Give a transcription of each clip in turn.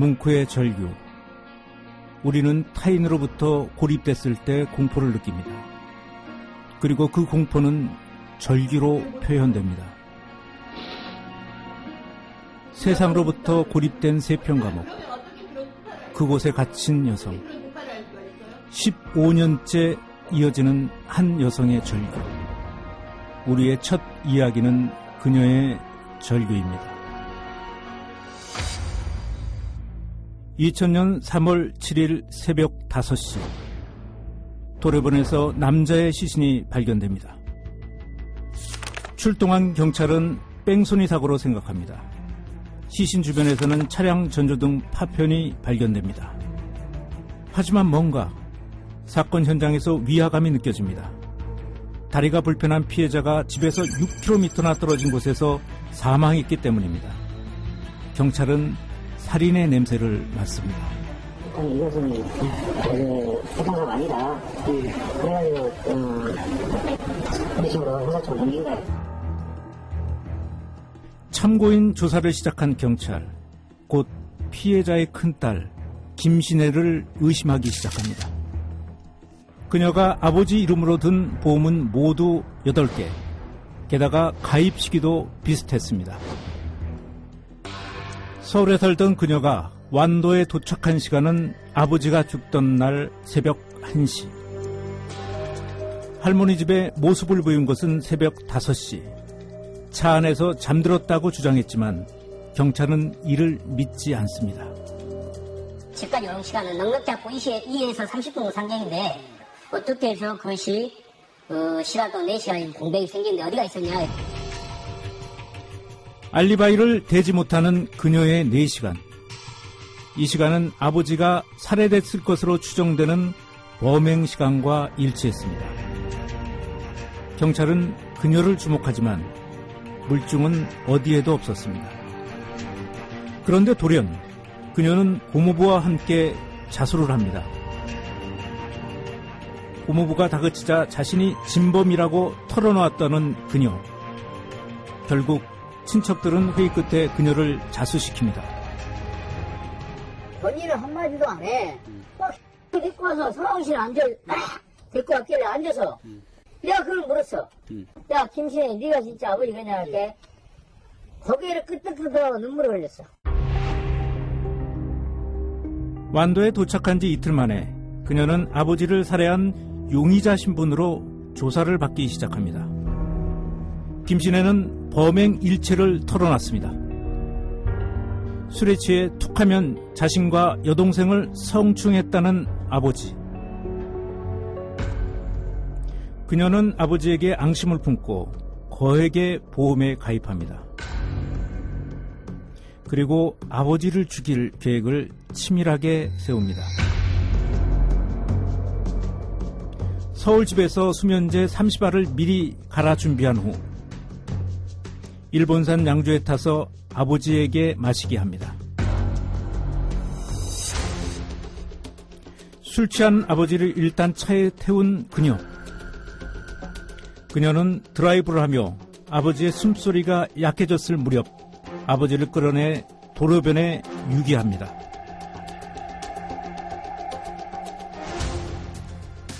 뭉크의 절규. 우리는 타인으로부터 고립됐을 때 공포를 느낍니다. 그리고 그 공포는 절규로 표현됩니다. 세상으로부터 고립된 세평 감옥. 그곳에 갇힌 여성. 15년째 이어지는 한 여성의 절규. 우리의 첫 이야기는 그녀의 절규입니다. 2000년 3월 7일 새벽 5시 도래본에서 남자의 시신이 발견됩니다. 출동한 경찰은 뺑소니 사고로 생각합니다. 시신 주변에서는 차량 전조등 파편이 발견됩니다. 하지만 뭔가 사건 현장에서 위화감이 느껴집니다. 다리가 불편한 피해자가 집에서 6km나 떨어진 곳에서 사망했기 때문입니다. 경찰은 살인의 냄새를 맡습니다. 아니, 이것은 그 해당사가 아니다. 그래가지고 어, 식으로 거예요. 참고인 조사를 시작한 경찰, 곧 피해자의 큰딸 김신혜를 의심하기 시작합니다. 그녀가 아버지 이름으로 든 보험은 모두 8개, 게다가 가입 시기도 비슷했습니다. 서울에 살던 그녀가 완도에 도착한 시간은 아버지가 죽던 날 새벽 1시. 할머니 집에 모습을 보인 것은 새벽 5시. 차 안에서 잠들었다고 주장했지만 경찰은 이를 믿지 않습니다. 집까지 오는 시간은 넉넉 잡고 2에서 30분 상경인데 어떻게 해서 그것이 어, 시간도 4시간 공백이 생기는데 어디가 있었냐. 알리바이를 대지 못하는 그녀의 4시간. 이 시간은 아버지가 살해됐을 것으로 추정되는 범행 시간과 일치했습니다. 경찰은 그녀를 주목하지만 물증은 어디에도 없었습니다. 그런데 돌연 그녀는 고모부와 함께 자수를 합니다. 고모부가 다그치자 자신이 진범이라고 털어놓았다는 그녀. 결국 친척들은 회의 끝에 그녀를 자수시킵니다. 본인은 한마디도 안 해. 막 데리고 와서 상황실에 앉아, 막 데리고 왔길래 앉아서. 내가 그걸 물었어. 야, 김신혜, 네가 진짜 아버지 그냥 할게. 고개를 끄덕끄덕하고 눈물을 흘렸어. 완도에 도착한 지 이틀 만에 그녀는 아버지를 살해한 용의자 신분으로 조사를 받기 시작합니다. 김신혜는 범행 일체를 털어놨습니다. 술에 취해 툭하면 자신과 여동생을 성추행했다는 아버지. 그녀는 아버지에게 앙심을 품고 거액의 보험에 가입합니다. 그리고 아버지를 죽일 계획을 치밀하게 세웁니다. 서울집에서 수면제 30알을 미리 갈아 준비한 후 일본산 양주에 타서 아버지에게 마시게 합니다. 술 취한 아버지를 일단 차에 태운 그녀. 그녀는 드라이브를 하며 아버지의 숨소리가 약해졌을 무렵 아버지를 끌어내 도로변에 유기합니다.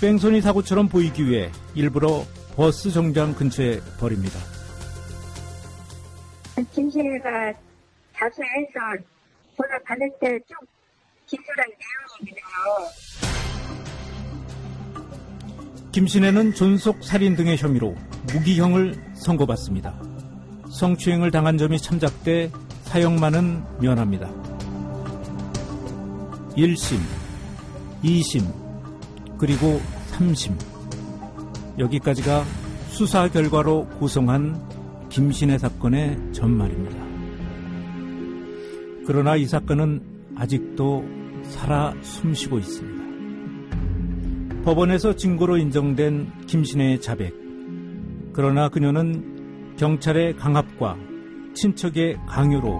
뺑소니 사고처럼 보이기 위해 일부러 버스 정장 근처에 버립니다. 김씨가 자수해서 보다 받을 때 쭉 기술한 내용이거든요. 김신혜는 존속 살인 등의 혐의로 무기형을 선고받습니다. 성추행을 당한 점이 참작돼 사형만은 면합니다. 1심, 2심, 그리고 3심. 여기까지가 수사 결과로 구성한 김신혜 사건의 전말입니다. 그러나 이 사건은 아직도 살아 숨쉬고 있습니다. 법원에서 증거로 인정된 김신혜의 자백. 그러나 그녀는 경찰의 강압과 친척의 강요로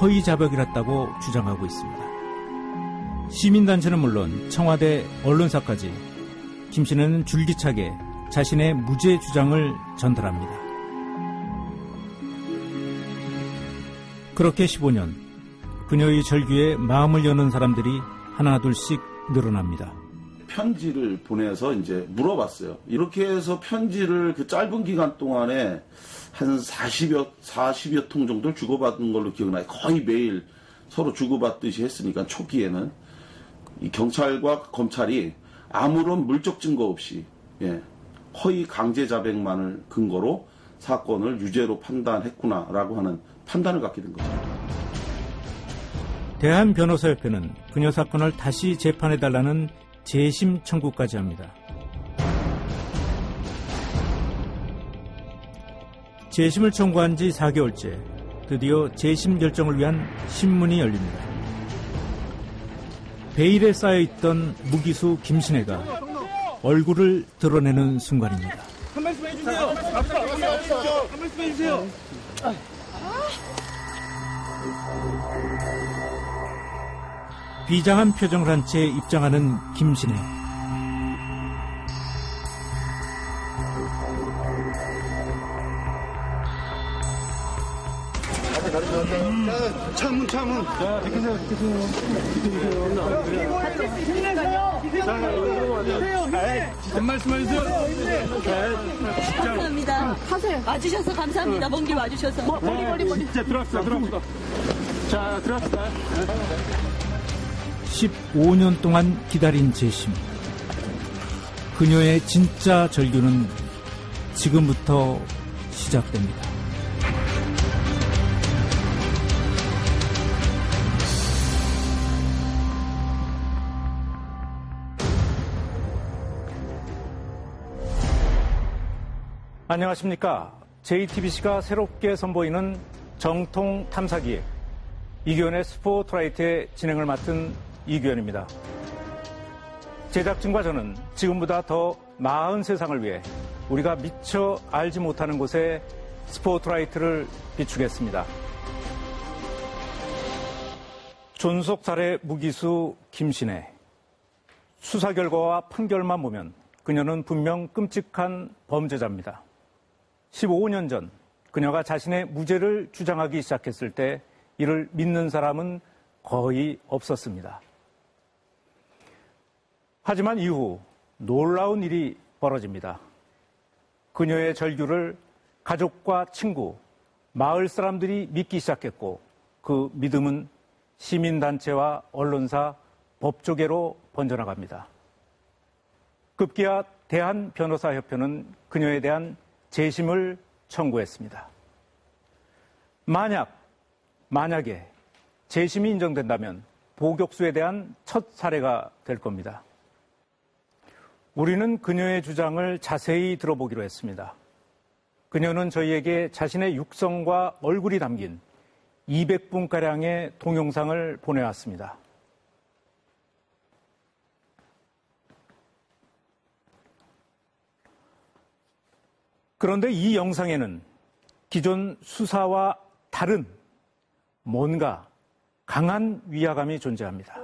허위 자백이었다고 주장하고 있습니다. 시민단체는 물론 청와대 언론사까지 김신혜는 줄기차게 자신의 무죄 주장을 전달합니다. 그렇게 15년 그녀의 절규에 마음을 여는 사람들이 하나둘씩 늘어납니다. 편지를 보내서 이제 물어봤어요. 이렇게 해서 편지를 그 짧은 기간 동안에 한 40여, 40여 통 정도를 주고받은 걸로 기억나요. 거의 매일 서로 주고받듯이 했으니까 초기에는 이 경찰과 검찰이 아무런 물적 증거 없이 예, 허위 강제 자백만을 근거로 사건을 유죄로 판단했구나라고 하는 판단을 갖게 된 거죠. 대한변호사협회는 그녀 사건을 다시 재판해달라는 재심 청구까지 합니다. 재심을 청구한 지 4개월째 드디어 재심 결정을 위한 신문이 열립니다. 베일에 쌓여있던 무기수 김신혜가 얼굴을 드러내는 순간입니다. 한 말씀 해주세요. 한 말씀 해주세요. 비장한 표정을 한 채 입장하는 김신혜. 문 창문. 자, 비키세요, 비키세요. 비키세요. 한 말씀 해주세요. 감사합니다. 하세요. 와주셔서 감사합니다. 먼 길 와주셔서. 멀리 멀리 멀리. 자, 들어갑시다, 들어갑시다. 자, 들어갑시다. 15년 동안 기다린 재심. 그녀의 진짜 절규는 지금부터 시작됩니다. 안녕하십니까. JTBC가 새롭게 선보이는 정통 탐사 기획 이규현의 스포트라이트의 진행을 맡은 이규현입니다. 제작진과 저는 지금보다 더 나은 세상을 위해 우리가 미처 알지 못하는 곳에 스포트라이트를 비추겠습니다. 존속 살해 무기수 김신혜. 수사 결과와 판결만 보면 그녀는 분명 끔찍한 범죄자입니다. 15년 전 그녀가 자신의 무죄를 주장하기 시작했을 때 이를 믿는 사람은 거의 없었습니다. 하지만 이후 놀라운 일이 벌어집니다. 그녀의 절규를 가족과 친구, 마을 사람들이 믿기 시작했고 그 믿음은 시민단체와 언론사, 법조계로 번져나갑니다. 급기야 대한변호사협회는 그녀에 대한 재심을 청구했습니다. 만약, 만약에 재심이 인정된다면 보격수에 대한 첫 사례가 될 겁니다. 우리는 그녀의 주장을 자세히 들어보기로 했습니다. 그녀는 저희에게 자신의 육성과 얼굴이 담긴 200분가량의 동영상을 보내왔습니다. 그런데 이 영상에는 기존 수사와 다른 뭔가 강한 위화감이 존재합니다.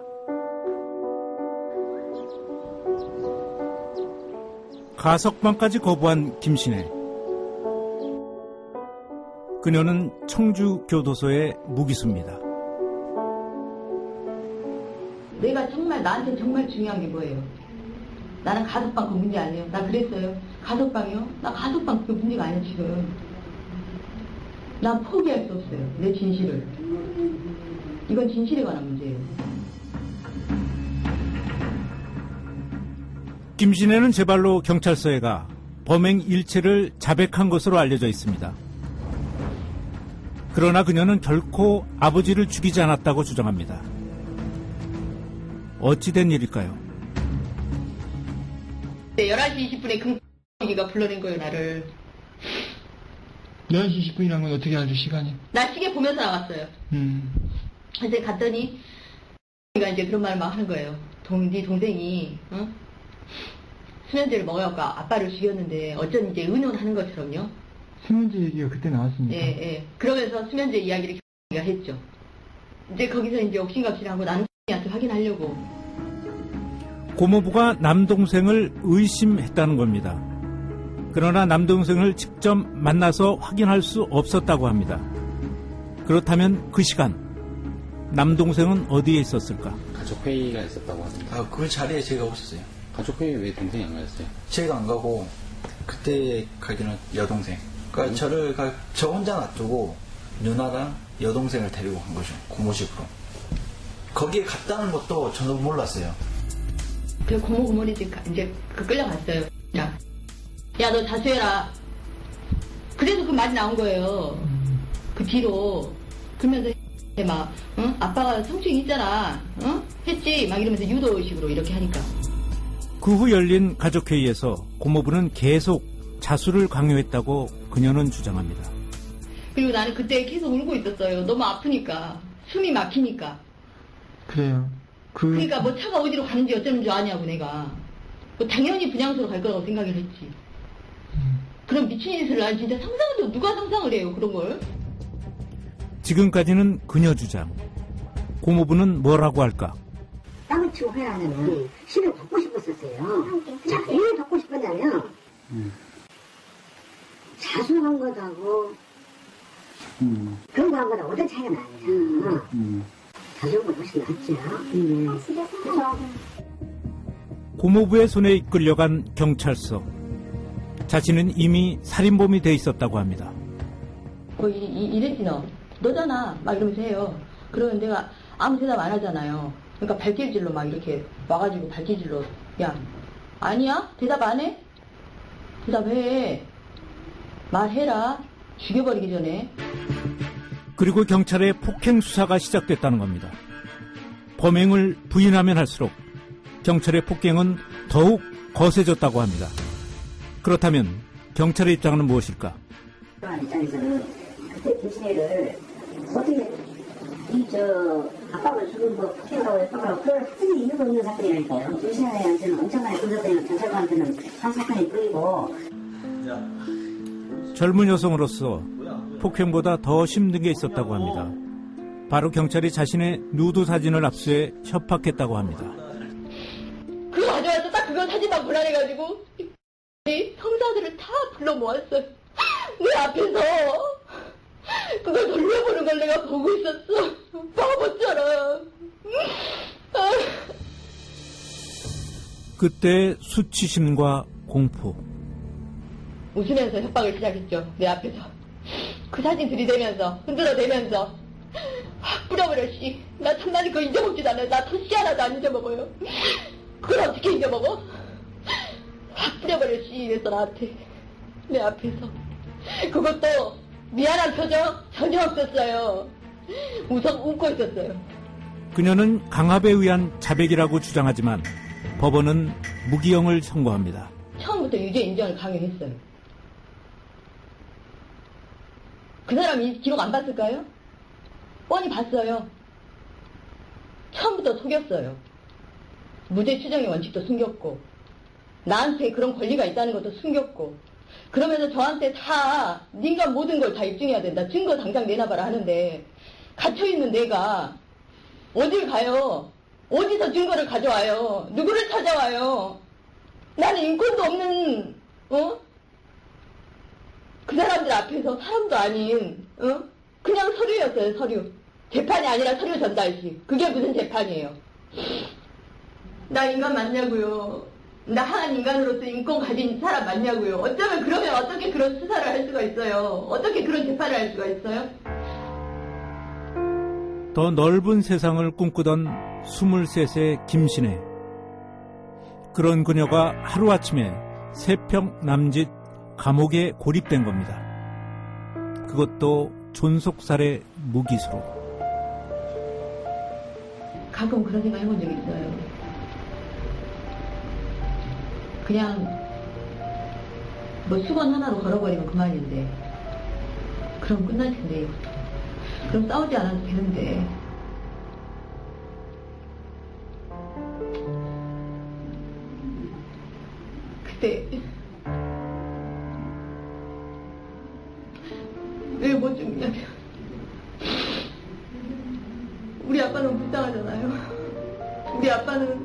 가석방까지 거부한 김신혜. 그녀는 청주 교도소의 무기수입니다. 내가 정말 나한테 정말 중요한 게 뭐예요? 나는 가석방 그 문제 아니에요. 나 그랬어요. 가석방이요? 나 가석방 그 문제가 아니에요 지금. 난 포기할 수 없어요. 내 진실을. 이건 진실에 관한 문제예요. 김신혜는 제발로 경찰서에 가 범행 일체를 자백한 것으로 알려져 있습니다. 그러나 그녀는 결코 아버지를 죽이지 않았다고 주장합니다. 어찌된 일일까요? 11시 20분에 금기가 불러낸 거예요, 나를. 11시 10분이란 건 어떻게 알죠, 시간이? 나 시계 보면서 나갔어요. 음. 그래서 갔더니, 가 이제 그런 말을 막 하는 거예요. 동, 네 동생이, 어? 수면제를 먹어갖고 아빠를 죽였는데, 어쩐 이제 의논하는 것처럼요. 수면제 얘기가 그때 나왔습니까? 예, 예. 그러면서 수면제 이야기를 가 했죠. 이제 거기서 이제 옥신각신하고 나는 한테 확인하려고. 고모부가 남동생을 의심했다는 겁니다. 그러나 남동생을 직접 만나서 확인할 수 없었다고 합니다. 그렇다면 그 시간 남동생은 어디에 있었을까? 가족 회의가 있었다고 합니다. 아, 그 자리에 제가 없었어요. 가족 회의 왜 동생이 안 가셨어요? 제가 안 가고 그때 가기는 여동생. 그러니까 저를 가- 저 혼자 놔두고 누나랑 여동생을 데리고 간 거죠. 고모집으로. 거기에 갔다는 것도 저는 몰랐어요. 그 고모 고모네 집 가- 이제 그 끌려갔어요. 야, 야너 자수해라. 그래서 그 말이 나온 거예요. 그 뒤로 그러면서 막 응? 아빠가 성추행 있잖아. 응? 했지. 막 이러면서 유도식으로 이렇게 하니까. 그 후 열린 가족회의에서 고모부는 계속 자수를 강요했다고 그녀는 주장합니다. 그리고 나는 그때 계속 울고 있었어요. 너무 아프니까. 숨이 막히니까. 그래요. 그, 그러니까 뭐 차가 어디로 가는지 어쩌는 줄 아냐고 내가. 뭐 당연히 분향소로 갈 거라고 생각을 했지. 그럼 미친 짓을 난 진짜 상상도 누가 상상을 해요 그런 걸? 지금까지는 그녀 주장. 고모부는 뭐라고 할까? 땅을 치고 회라는 신을 받고 싶었었어요. 자, 왜 받고 싶었냐면, 자수한 것하고, 그런 거 한 거랑 어떤 차이가 나냐. 자수한 거 훨씬 낫죠. 네. 그래서 고모부의 손에 이끌려간 경찰서. 자신은 이미 살인범이 돼 있었다고 합니다. 뭐 이, 이, 이랬지 너. 너잖아. 막 이러면서 해요. 그러면 내가 아무 대답 안 하잖아요. 그러니까 발길질로 막 이렇게 와가지고 발길질로 야 아니야? 대답 안 해? 대답해. 말해라. 죽여버리기 전에. 그리고 경찰의 폭행 수사가 시작됐다는 겁니다. 범행을 부인하면 할수록 경찰의 폭행은 더욱 거세졌다고 합니다. 그렇다면 경찰의 입장은 무엇일까? 젊은 여성으로서 폭행보다 더 힘든 게 있었다고 합니다. 바로 경찰이 자신의 누드 사진을 압수해 협박했다고 합니다. 그거 가져와서 딱 그거 사진만 불안해가지고 이 형사들을 다 불러 모았어요. 내 앞에서 그걸 돌려보는 걸 내가 보고 있었어. 바보처럼. 아. 그때 수치심과 공포, 웃으면서 협박을 시작했죠. 내 앞에서. 그 사진 들이대면서 흔들어대면서 확 뿌려버려 씨. 나 참나니 그거 잊어먹지도 않아요. 나 토시 하나도 안 잊어먹어요. 그걸 어떻게 잊어먹어? 확 뿌려버려 씨. 이랬어 나한테. 내 앞에서. 그것도 미안한 표정 전혀 없었어요. 웃어 웃고 있었어요. 그녀는 강압에 의한 자백이라고 주장하지만 법원은 무기형을 선고합니다. 처음부터 유죄 인정을 강요했어요. 그 사람이 기록 안 봤을까요? 뻔히 봤어요. 처음부터 속였어요. 무죄 추정의 원칙도 숨겼고, 나한테 그런 권리가 있다는 것도 숨겼고, 그러면서 저한테 다, 네가 모든 걸 다 입증해야 된다. 증거 당장 내놔봐라 하는데, 갇혀있는 내가, 어딜 가요? 어디서 증거를 가져와요? 누구를 찾아와요? 나는 인권도 없는, 어? 그 사람들 앞에서 사람도 아닌, 어? 그냥 서류였어요, 서류. 재판이 아니라 서류 전달식. 그게 무슨 재판이에요? 나 인간 맞냐고요. 나 한 인간으로서 인권 가진 사람 맞냐고요. 어쩌면 그러면 어떻게 그런 수사를 할 수가 있어요? 어떻게 그런 재판을 할 수가 있어요? 더 넓은 세상을 꿈꾸던 23세 김신혜. 그런 그녀가 하루아침에 세평 남짓 감옥에 고립된 겁니다. 그것도 존속살해 무기수로. 가끔 그런 생각 해본 적 있어요. 그냥 뭐 수건 하나로 걸어버리면 그만인데 그럼 끝날 텐데 그럼 싸우지 않아도 되는데 그때 왜 못 죽냐면 우리 아빠는 불쌍하잖아요. 우리 아빠는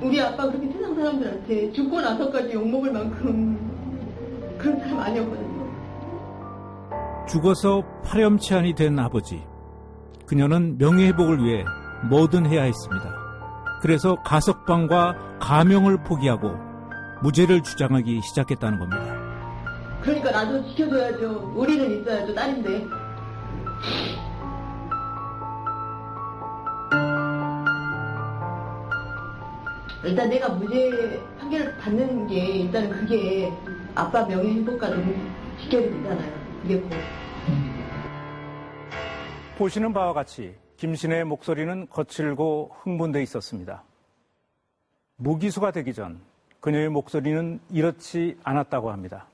우리 아빠 그렇게 세상 사람들한테 죽고 나서까지 욕먹을 만큼 그런 사람 아니었거든요. 죽어서 파렴치한이 된 아버지. 그녀는 명예회복을 위해 뭐든 해야 했습니다. 그래서 가석방과 가명을 포기하고 무죄를 주장하기 시작했다는 겁니다. 그러니까 나도 지켜줘야죠. 우리는 있어야죠. 딸인데. 일단 내가 무죄 판결을 받는 게 일단은 그게 아빠 명예 행복과 너무 직결이 되잖아요. 그게 곧. 보시는 바와 같이 김신혜의 목소리는 거칠고 흥분돼 있었습니다. 무기수가 되기 전 그녀의 목소리는 이렇지 않았다고 합니다.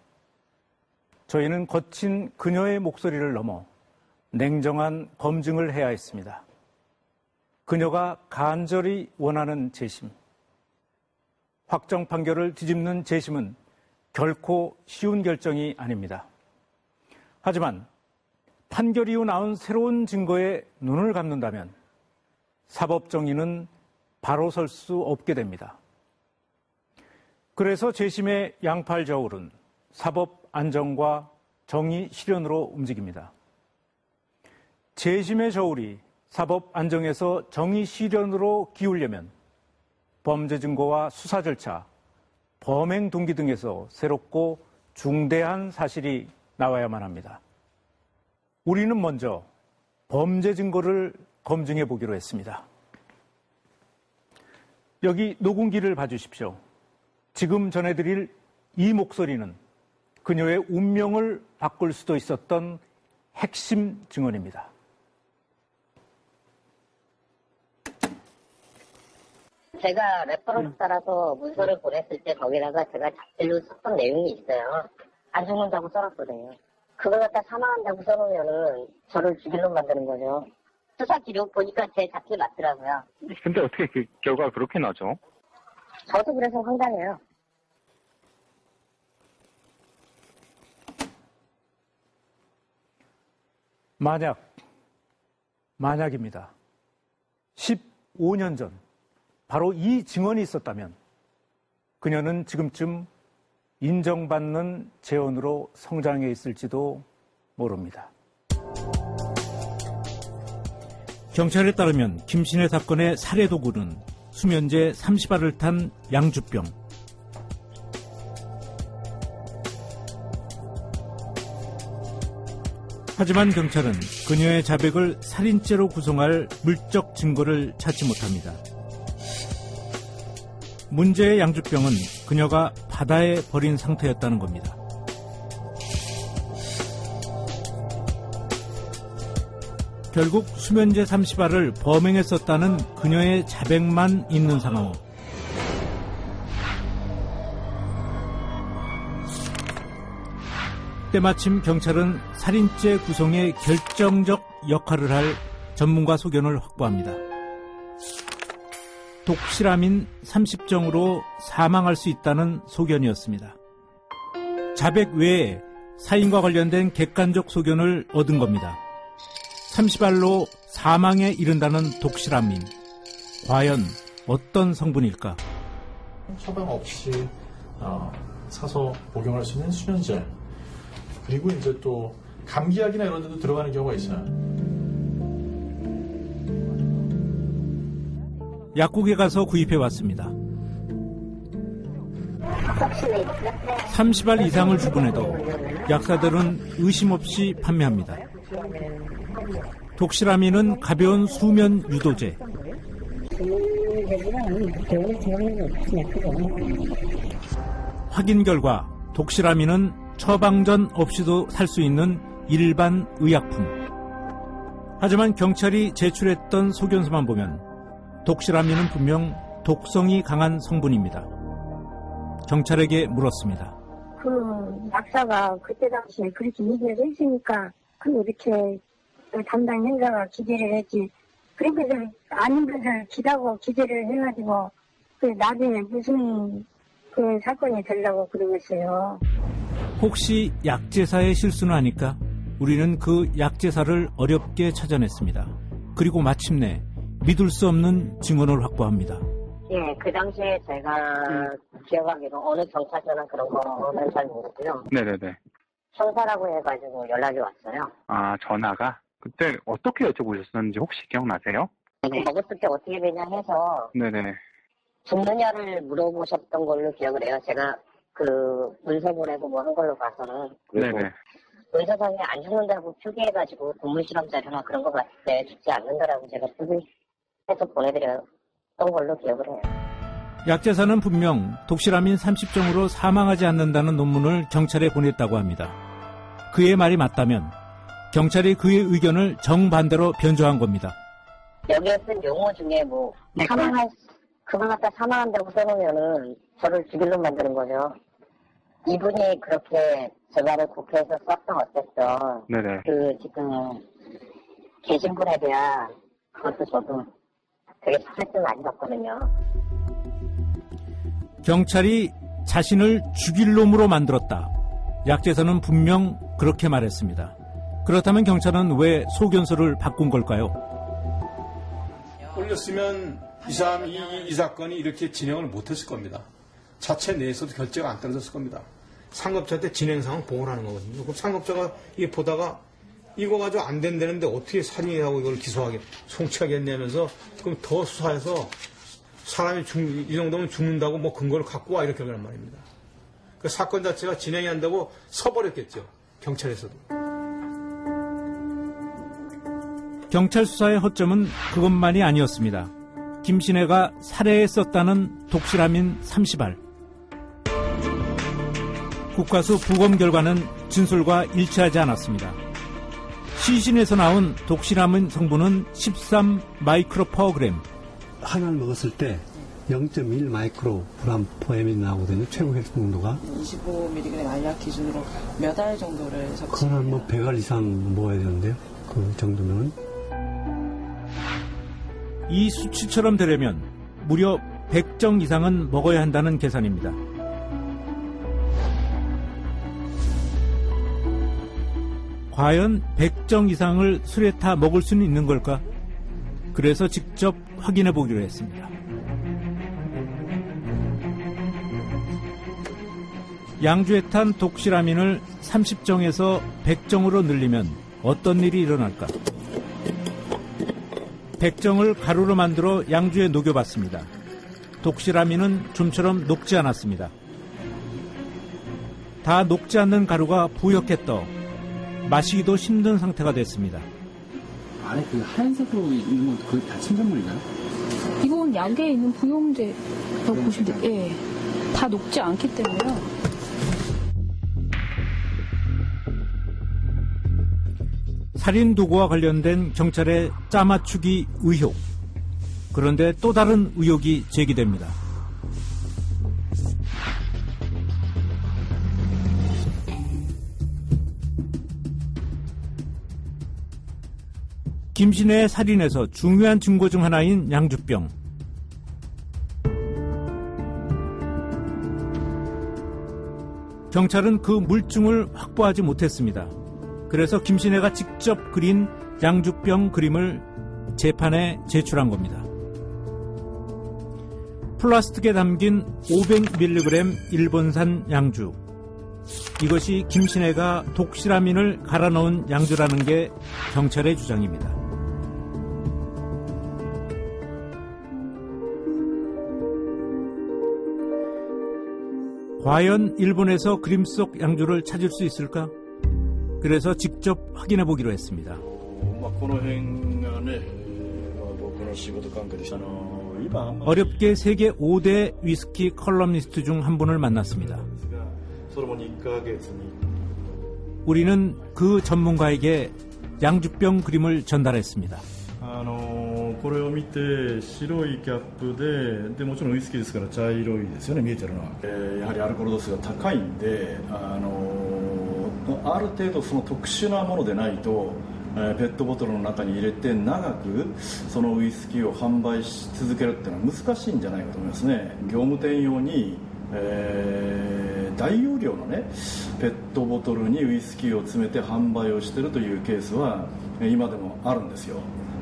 저희는 거친 그녀의 목소리를 넘어 냉정한 검증을 해야 했습니다. 그녀가 간절히 원하는 재심. 확정 판결을 뒤집는 재심은 결코 쉬운 결정이 아닙니다. 하지만 판결 이후 나온 새로운 증거에 눈을 감는다면 사법 정의는 바로 설 수 없게 됩니다. 그래서 재심의 양팔 저울은 사법 안정과 정의 실현으로 움직입니다. 재심의 저울이 사법 안정에서 정의 실현으로 기울려면 범죄 증거와 수사 절차, 범행 동기 등에서 새롭고 중대한 사실이 나와야만 합니다. 우리는 먼저 범죄 증거를 검증해 보기로 했습니다. 여기 녹음기를 봐주십시오. 지금 전해드릴 이 목소리는 그녀의 운명을 바꿀 수도 있었던 핵심 증언입니다. 제가 reference 따라서 문서를 보냈을 때 거기다가 제가 자필로 썼던 내용이 있어요. 안 죽는다고 써놨거든요. 그걸 갖다 사망한다고 써놓으면은 저를 죽일로 만드는 거죠. 수사 기록 보니까 제 자필 맞더라고요. 근데 어떻게 그 결과가 그렇게 나죠? 저도 그래서 황당해요. 만약, 만약입니다. 15년 전, 바로 이 증언이 있었다면 그녀는 지금쯤 인정받는 재원으로 성장해 있을지도 모릅니다. 경찰에 따르면 김신혜 사건의 살해 도구는 수면제 30알을 탄 양주병. 하지만 경찰은 그녀의 자백을 살인죄로 구성할 물적 증거를 찾지 못합니다. 문제의 양주병은 그녀가 바다에 버린 상태였다는 겁니다. 결국 수면제 30알을 범행에 썼다는 그녀의 자백만 있는 상황. 때마침 경찰은 살인죄 구성에 결정적 역할을 할 전문가 소견을 확보합니다. 독실암인 30정으로 사망할 수 있다는 소견이었습니다. 자백 외에 사인과 관련된 객관적 소견을 얻은 겁니다. 30알로 사망에 이른다는 독실암인. 과연 어떤 성분일까? 처방 없이 어, 사서 복용할 수 있는 수면제 그리고 이제 또 감기약이나 이런 데도 들어가는 경우가 있어요. 약국에 가서 구입해 왔습니다. 30알 이상을 주문해도 약사들은 의심 없이 판매합니다. 독실아민은 가벼운 수면 유도제. 확인 결과 독실아민은 처방전 없이도 살 수 있는 일반 의약품. 하지만 경찰이 제출했던 소견서만 보면 독실아민은 분명 독성이 강한 성분입니다. 경찰에게 물었습니다. 그 약사가 그때 당시에 그렇게 얘기를 했으니까 그 이렇게 담당 행사가 기재를 했지. 그리고 그 아닌 것을 기다고 기재를 해가지고 그 나중에 무슨 그 사건이 되려고 그러겠어요. 혹시 약제사의 실수는 아닐까? 우리는 그 약제사를 어렵게 찾아냈습니다. 그리고 마침내 믿을 수 없는 증언을 확보합니다. 예, 그 당시에 제가 기억하기로 어느 경찰서나 그런 거는 잘 모르고요. 네네네. 형사라고 해가지고 연락이 왔어요. 아, 전화가? 그때 어떻게 여쭤보셨었는지 혹시 기억나세요? 먹었을 때 어떻게 되냐 해서 네네. 죽느냐를 물어보셨던 걸로 기억을 해요. 제가 그 문서 보내고 뭐 한 걸로 봐서는 그리고 네네. 문서상에 안 죽는다고 표기해가지고 동물 실험 자료나 그런 거 봤을 때 죽지 않는다라고 제가 표기 해서 보내드렸던 걸로 기억을 해요. 약재사는 분명 독실암인 30종으로 사망하지 않는다는 논문을 경찰에 보냈다고 합니다. 그의 말이 맞다면 경찰이 그의 의견을 정반대로 변조한 겁니다. 여기에 쓴 용어 중에 뭐 사망할 그걸 갖다 사망한다고 써놓으면은 저를 죽일로 만드는 거죠. 이분이 그렇게 제 말을 국회에서 썼던 어땠어. 네네. 그 지금 계신 분에 대한 그것도 저도 되게 스트레스 많이 받거든요. 경찰이 자신을 죽일 놈으로 만들었다. 약재사는 분명 그렇게 말했습니다. 그렇다면 경찰은 왜 소견서를 바꾼 걸까요? 올렸으면 이 사람 이, 이, 이 사건이 이렇게 진행을 못했을 겁니다. 자체 내에서도 결재가 안 떨어졌을 겁니다. 상급자한테 진행 상황 보고를 하는 거거든요. 그럼 상급자가 이 보다가 이거 가지고 안 된다는데 어떻게 살인하고 이걸 기소하게 송치하겠냐면서 그럼 더 수사해서 사람이 죽, 이 정도면 죽는다고 뭐 근거를 갖고 와 이렇게 하란 말입니다. 그 사건 자체가 진행이 안 되고 서버렸겠죠. 경찰에서도. 경찰 수사의 허점은 그것만이 아니었습니다. 김신혜가 살해했었다는 독실함인 30알. 국가수 부검 결과는 진술과 일치하지 않았습니다. 시신에서 나온 독실함은 성분은 13 마이크로 퍼그램. 하나를 먹었을 때 0.1 마이크로 그램 포엠이 나오거든요. 최고 획 농도가. 25mg 알약 기준으로 몇 알 정도를 섭취? 그건 한뭐 100알 이상 먹어야 되는데요. 그 정도면. 이 수치처럼 되려면 무려 100정 이상은 먹어야 한다는 계산입니다. 과연 100정 이상을 술에 타 먹을 수는 있는 걸까? 그래서 직접 확인해 보기로 했습니다. 양주에 탄 독실아민을 30정에서 100정으로 늘리면 어떤 일이 일어날까? 백정을 가루로 만들어 양주에 녹여봤습니다. 독실아민은 좀처럼 녹지 않았습니다. 다 녹지 않는 가루가 떠 마시기도 힘든 상태가 됐습니다. 안에 그 하얀색으로 있는 건 거의 다 침전물인가요? 이건 약에 있는 부용제라고 보시면 돼요. 예. 다 녹지 않기 때문에요. 살인 도구와 관련된 경찰의 짜맞추기 의혹. 그런데 또 다른 의혹이 제기됩니다. 김신혜의 살인에서 중요한 증거 중 하나인 양주병. 경찰은 그 물증을 확보하지 못했습니다. 그래서 김신혜가 직접 그린 양주병 그림을 재판에 제출한 겁니다. 플라스틱에 담긴 500mg 일본산 양주. 이것이 김신혜가 독실아민을 갈아 넣은 양주라는 게 경찰의 주장입니다. 과연 일본에서 그림 속 양주를 찾을 수 있을까? 그래서 직접 확인해 보기로 했습니다. この辺がね、まあ僕の仕事関係でした。あの今あんまり 어렵게 세계 5대 위스키 컬럼니스트 중 한 분을 만났습니다. それも2ヶ月に 우리는 그 전문가에게 양주병 그림을 전달했습니다. あの これを見て白いキャップででもちろんウイスキーですから茶色いですよね見えてるのは、えーやはりアルコール度数が高いんであのある程度その特殊なものでないと、えーペットボトルの中に入れて長くそのウイスキーを販売し続けるっていうのは難しいんじゃないかと思いますね。業務店用に、えー大容量のねペットボトルにウイスキーを詰めて販売をしてるというケースは今でもあるんですよ。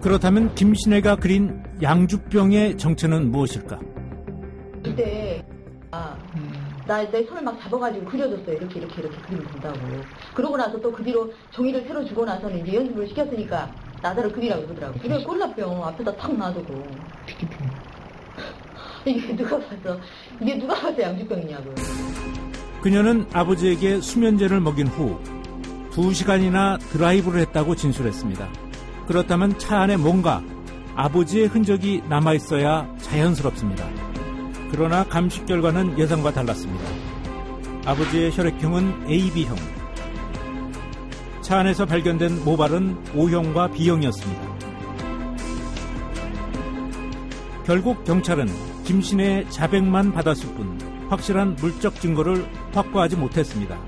그렇다면 김신혜가 그린 양주병의 정체는 무엇일까? 그때 아, 나내 손을 막 잡아가지고 그려줬어요. 이렇게 이렇게 이렇게 그리면 된다고. 그러고 나서 또 그 뒤로 종이를 새로 주고 나서는 이제 연습을 시켰으니까 나다를 그리라고 그러더라고. 그래 콜라병 앞에다 탁 놔두고. 이게 누가 봐서 이게 누가 봐서 양주병이냐고. 그녀는 아버지에게 수면제를 먹인 후 2시간이나 드라이브를 했다고 진술했습니다. 그렇다면 차 안에 뭔가 아버지의 흔적이 남아 있어야 자연스럽습니다. 그러나 감식 결과는 예상과 달랐습니다. 아버지의 혈액형은 AB형. 차 안에서 발견된 모발은 O형과 B형이었습니다. 결국 경찰은 김신의 자백만 받았을 뿐 확실한 물적 증거를 확보하지 못했습니다.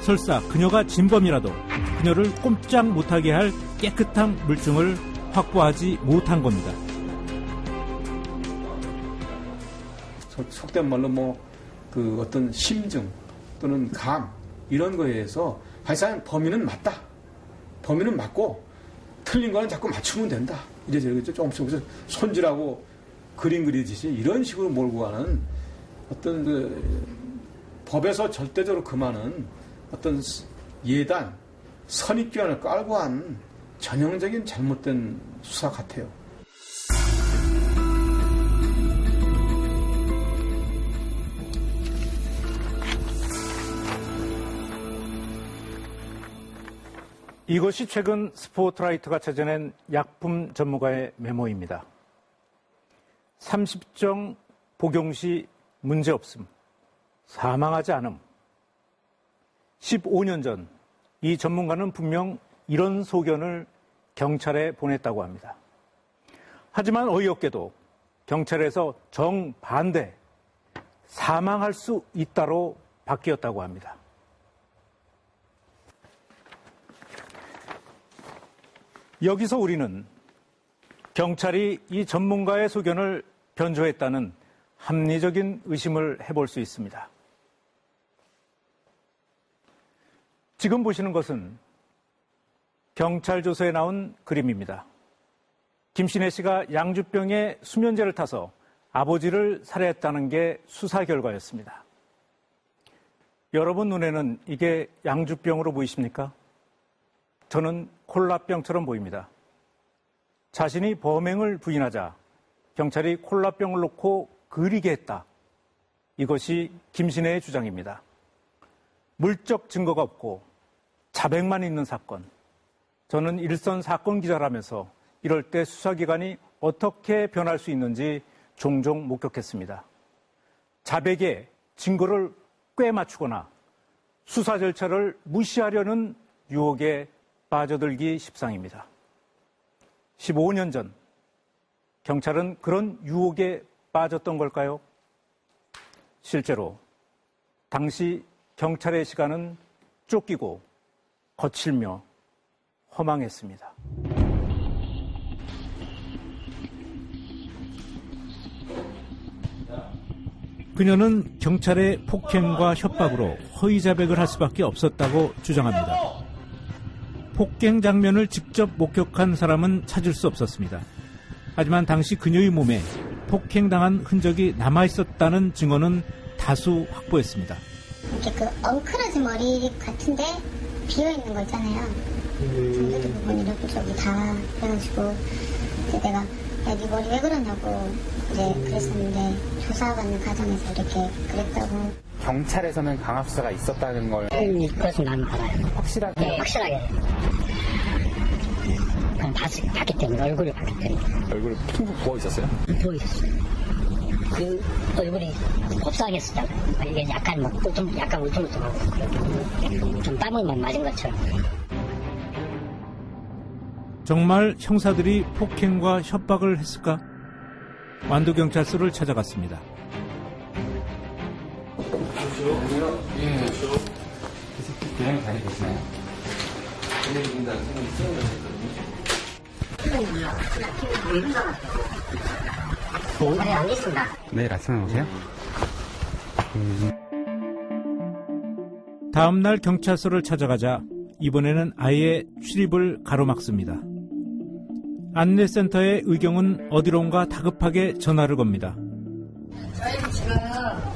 설사 그녀가 진범이라도 그녀를 꼼짝 못하게 할 깨끗한 물증을 확보하지 못한 겁니다. 속- 속된 말로 뭐 그 어떤 심증 또는 감 이런 거에 의해서 사실상 범인은 맞다. 범인은 맞고 틀린 거는 자꾸 맞추면 된다. 이래저래 조금씩 조금씩 손질하고 그림 그리듯이 이런 식으로 몰고 가는 어떤 그 법에서 절대적으로 금하는 어떤 예단, 선입견을 깔고 한 전형적인 잘못된 수사 같아요. 이것이 최근 스포트라이트가 찾아낸 약품 전문가의 메모입니다. 30정 복용 시 문제 없음, 사망하지 않음. 15년 전 이 전문가는 분명 이런 소견을 경찰에 보냈다고 합니다. 하지만 어이없게도 경찰에서 정반대, 사망할 수 있다로 바뀌었다고 합니다. 여기서 우리는 경찰이 이 전문가의 소견을 변조했다는 합리적인 의심을 해볼 수 있습니다. 지금 보시는 것은 경찰 조서에 나온 그림입니다. 김신혜 씨가 양주병에 수면제를 타서 아버지를 살해했다는 게 수사 결과였습니다. 여러분 눈에는 이게 양주병으로 보이십니까? 저는 콜라병처럼 보입니다. 자신이 범행을 부인하자 경찰이 콜라병을 놓고 그리게 했다. 이것이 김신혜의 주장입니다. 물적 증거가 없고 자백만 있는 사건. 저는 일선 사건 기자라면서 이럴 때 수사기관이 어떻게 변할 수 있는지 종종 목격했습니다. 자백에 증거를 꿰 맞추거나 수사 절차를 무시하려는 유혹에 빠져들기 십상입니다. 15년 전 경찰은 그런 유혹에 빠졌던 걸까요? 실제로 당시 경찰의 시간은 쫓기고 거칠며 허망했습니다. 그녀는 경찰의 폭행과 협박으로 허위 자백을 할 수밖에 없었다고 주장합니다. 폭행 장면을 직접 목격한 사람은 찾을 수 없었습니다. 하지만 당시 그녀의 몸에 폭행당한 흔적이 남아 있었다는 증언은 다수 확보했습니다. 이렇게 그 엉클어진 머리 같은데 비어 있는 거 있잖아요. 전두도 부분 이렇게 저기 다 이제 내가 야네 머리 왜 그러냐고 이제 그랬었는데 조사하는 과정에서 이렇게 그랬다고. 경찰에서는 강압 수사가 있었다는 걸 음, 그것은 나는 알아요. 확실하게 네, 확실하게. 그냥 봤, 봤기 때문에 얼굴을 봤기 때문에 얼굴 퉁퉁 부어 있었어요? 부어 있었어요. 그 얼굴이 곱상했었잖아요. 이게 약간 막 울퉁, 약간 울퉁불퉁하고 좀 땀을 막 맞은 것처럼. 정말 형사들이 폭행과 협박을 했을까? 완도경찰서를 찾아갔습니다. 계시나요? 네, 알겠습니다. 내일 아침에 오세요? 음, 다음 날 경찰서를 찾아가자 이번에는 아예 출입을 가로막습니다. 안내센터의 의경은 어디론가 다급하게 전화를 겁니다. 저희는 지금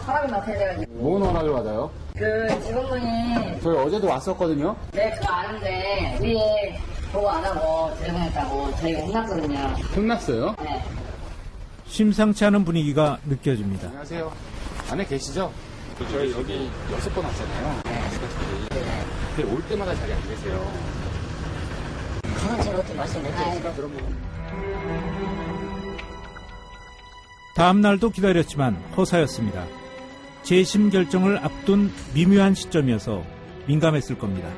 허락을 맡아야. 뭔 허락을 받아요? 그 직원분이 저희 어제도 왔었거든요. 네, 그거 아는데 위에 보고 안 하고 들여보냈다고 저희가 혼났거든요. 혼났어요? 네. 심상치 않은 분위기가 느껴집니다. 안녕하세요. 안에 계시죠? 저희 여기 여섯 번 왔잖아요. 근데 올 때마다 자리 안 계세요. 그건 제가 어떻게 말씀드릴게요. 다음 날도 기다렸지만 허사였습니다. 재심 결정을 앞둔 미묘한 시점이어서 민감했을 겁니다.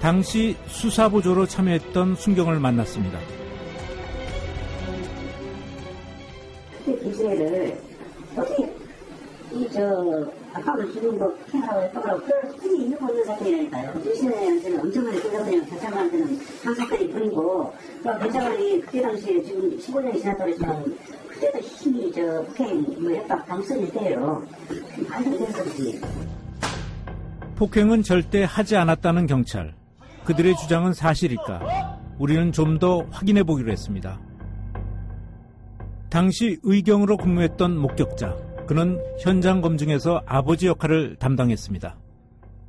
당시 수사보조로 참여했던 순경을 만났습니다. 그때 김승혜를 어떻게 이저 죽은 거 생각하고 했다고 그럴 수준이 있는 거 없는 사건이라니까요. 김승혜한테는 엄청나게 끌려다니고 경찰관한테는 한 사건이 뿐이고 그 경찰관이 그때 당시에 지금 15년이 지났다고 했지만 그때도 힘이 저 폭행 뭐 협박 당선일 때예요. 안 되는 소리지. 폭행은 절대 하지 않았다는 경찰. 그들의 주장은 사실일까? 우리는 좀 더 확인해 보기로 했습니다. 당시 의경으로 근무했던 목격자. 그는 현장 검증에서 아버지 역할을 담당했습니다.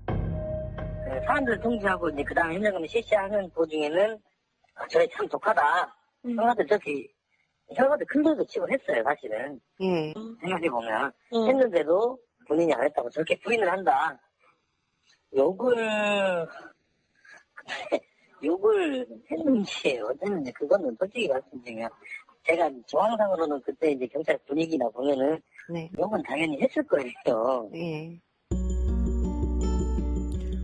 그 사람들 통지하고 이제 그 다음 현장검을 실시하는 도중에는 아, 저희 참 독하다. 형한테 저기 형한테 큰 돌도 치고 했어요 사실은. 생각해 보면 했는데도 본인이 안 했다고 저렇게 부인을 한다. 욕을 욕을 했는지 어땠는지 그거는 솔직히 말씀드리면 제가 정황상으로는 그때 이제 경찰 분위기나 보면은 욕은 당연히 했을 거예요.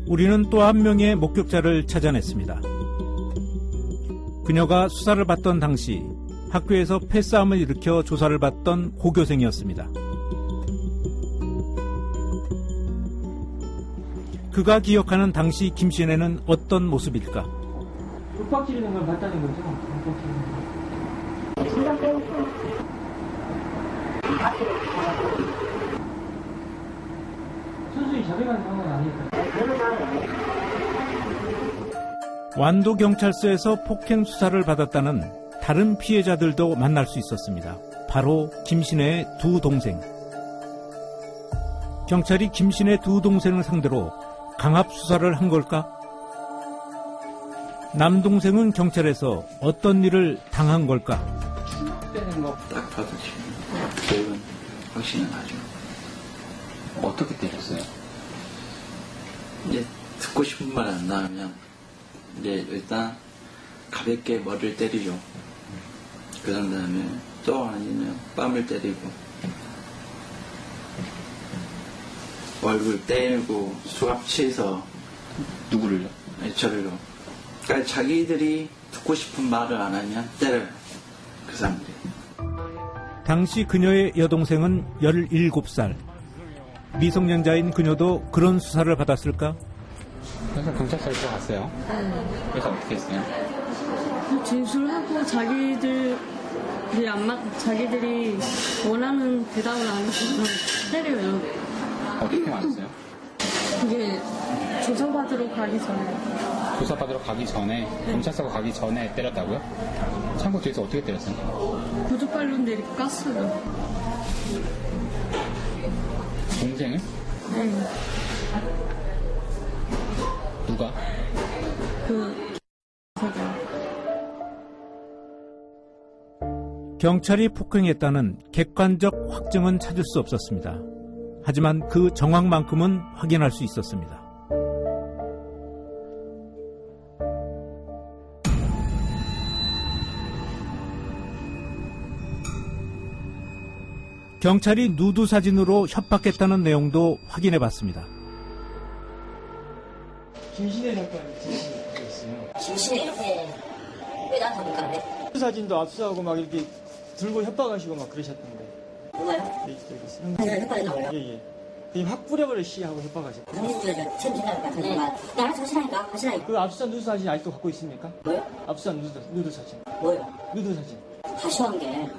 우리는 또 한 명의 목격자를 찾아냈습니다. 그녀가 수사를 받던 당시 학교에서 패싸움을 일으켜 조사를 받던 고교생이었습니다. 그가 기억하는 당시 김신혜는 어떤 모습일까? 윽박 지르는 걸 봤다는 거죠? 윽박 지르는 거. 상황은 아니었다. 완도 경찰서에서 폭행 수사를 받았다는 다른 피해자들도 만날 수 있었습니다. 바로 김신혜의 두 동생. 경찰이 김신혜 두 동생을 상대로 강압 수사를 한 걸까? 남동생은 경찰에서 어떤 일을 당한 걸까? 지금 기억은 확신은 나죠. 어떻게 때렸어요? 이제 듣고 싶은 말 안 나오면 이제 일단 가볍게 머리를 때리죠. 그 다음에 또 아니면 뺨을 때리고 얼굴 때리고 수갑 치서 누구를요? 네, 저를요. 그러니까 자기들이 듣고 싶은 말을 안 하면 때려요. 그 사람들이. 당시 그녀의 여동생은 17살. 미성년자인 그녀도 그런 수사를 받았을까? 그래서 경찰서에 들어갔어요. 그래서 어떻게 했어요? 진술하고 자기들이 안 맞, 자기들이 원하는 대답을 안 해주면 때려요. 어떻게 맞았어요? 그게 조사받으러 가기 전에. 조사받으러 가기 전에 경찰서 가기 전에 때렸다고요? 창고 뒤에서 어떻게 때렸어요? 구두발로 내리고 깠어요. 동생을? 네. 누가? 그. 경찰이 폭행했다는 객관적 확증은 찾을 수 없었습니다. 하지만 그 정황만큼은 확인할 수 있었습니다. 경찰이 누드 사진으로 협박했다는 내용도 확인해 봤습니다. 김신혜 사건이 있어요. 김신혜 네. 왜 나한테 못 가는데? 그 사진도 압수하고 막 이렇게 들고 협박하시고 막 그러셨던데. 누가요? 네, 저기 있어요. 아니, 협박이 나와요? 예, 예. 확 뿌려버려 씨 하고 협박하죠. 나랑 자신하니까 하시라니까. 그 압수수색 누드 사진 아직도 갖고 있습니까? 뭐요? 압수수색 누드, 누드 사진. 뭐요? 누드 사진. 다시 한 게.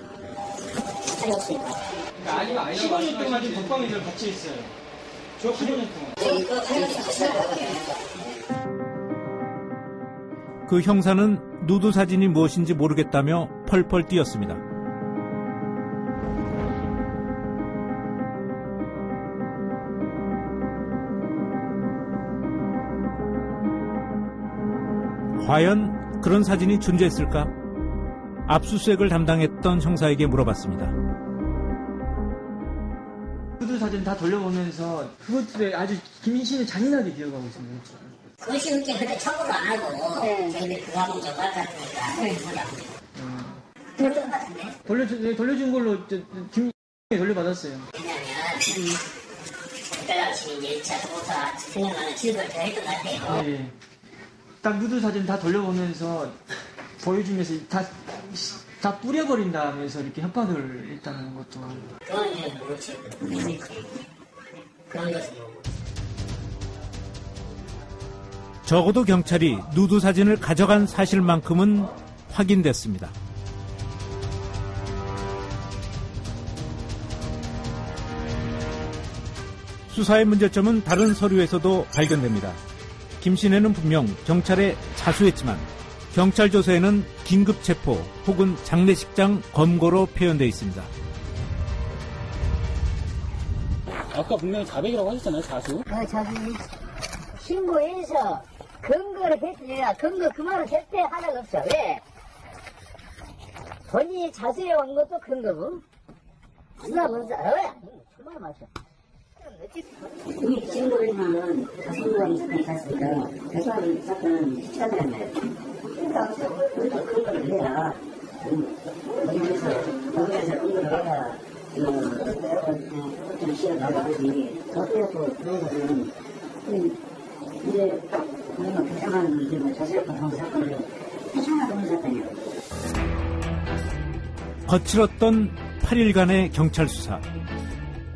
다리 없으니까. 아니면 아니면 15년 동안 지금 독방이들 같이 있어요. 저 15년 동안. 그 형사는 누드 사진이 무엇인지 모르겠다며 펄펄 뛰었습니다. 과연 그런 사진이 존재했을까? 압수수색을 담당했던 형사에게 물어봤습니다. 누드 사진 다 돌려보면서 그것들에 아주 김신을 잔인하게 기억하고 있습니다. 그것이 그렇게 그때 청구를 안 하고. 저기 그거 하면 좀 빨갛으니까. 네. 것 같은데. 돌려준, 네, 돌려준 걸로 저, 김 돌려받았어요. 왜냐면, 그때 당시 이제 1차 조사 생각나는 지도를 다 했던 것 같아요. 네. 딱 누드 사진 다 돌려보면서 보여주면서 다, 다 뿌려버린다 면서 이렇게 협박을 했다는 것도. 그건 이제 모르지. 그런 것은 뭐. 적어도 경찰이 누드 사진을 가져간 사실만큼은 확인됐습니다. 수사의 문제점은 다른 서류에서도 발견됩니다. 김 씨네는 분명 경찰에 자수했지만 경찰 조서에는 긴급 체포 혹은 장례식장 검거로 표현되어 있습니다. 아까 분명히 자백이라고 하셨잖아요, 자수. 그 자기 신고해서 근거를 했으니까 근거 그 말은 절대 하나가 없어. 왜? 본인이 자수해 온 것도 근거고. 누가 먼저 알아야. 정말 맞아. 이 신고를 가성부가 사건이 갔으니까 대소하는 사건은 시간이란 말이에요. 거칠었던 8일간의 경찰 수사.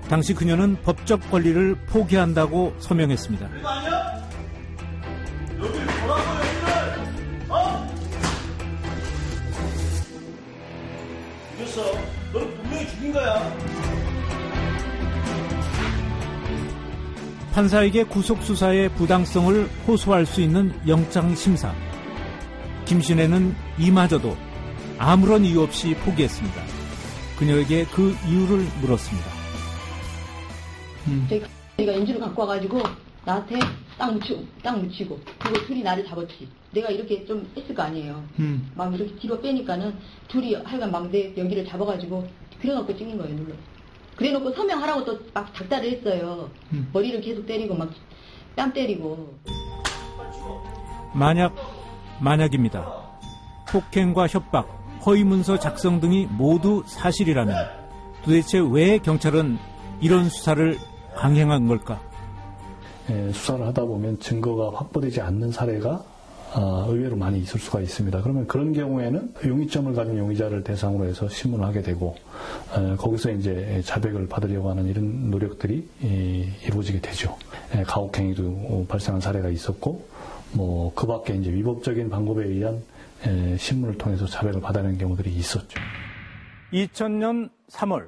당시 그녀는 법적 권리를 포기한다고 서명했습니다. 죽였어. 널 분명히 죽인 거야. 판사에게 구속 수사의 부당성을 호소할 수 있는 영장 심사. 김신혜는 이마저도 아무런 이유 없이 포기했습니다. 그녀에게 그 이유를 물었습니다. 내가 인주를 갖고 와가지고 나한테 딱 묻히고 딱 묻히고 그리고 둘이 나를 잡았지. 내가 이렇게 좀 했을 거 아니에요. 음. 막 이렇게 뒤로 빼니까는 둘이 하여간 막내 여기를 잡아가지고 그래놓고 찍는 거예요 눌러. 그래놓고 서명하라고 또막 닥달을 했어요. 음. 머리를 계속 때리고 막 뺨 때리고. 만약, 만약입니다. 폭행과 협박, 허위문서 작성 등이 모두 사실이라면 도대체 왜 경찰은 이런 수사를 강행한 걸까? 예, 수사를 하다 보면 증거가 확보되지 않는 사례가 아, 의외로 많이 있을 수가 있습니다. 그러면 그런 경우에는 용의점을 가진 용의자를 대상으로 해서 신문을 하게 되고 에, 거기서 이제 자백을 받으려고 하는 이런 노력들이 이, 이루어지게 되죠. 에, 가혹행위도 발생한 사례가 있었고 뭐 그밖에 이제 위법적인 방법에 의한 에, 신문을 통해서 자백을 받아내는 경우들이 있었죠. 2000년 3월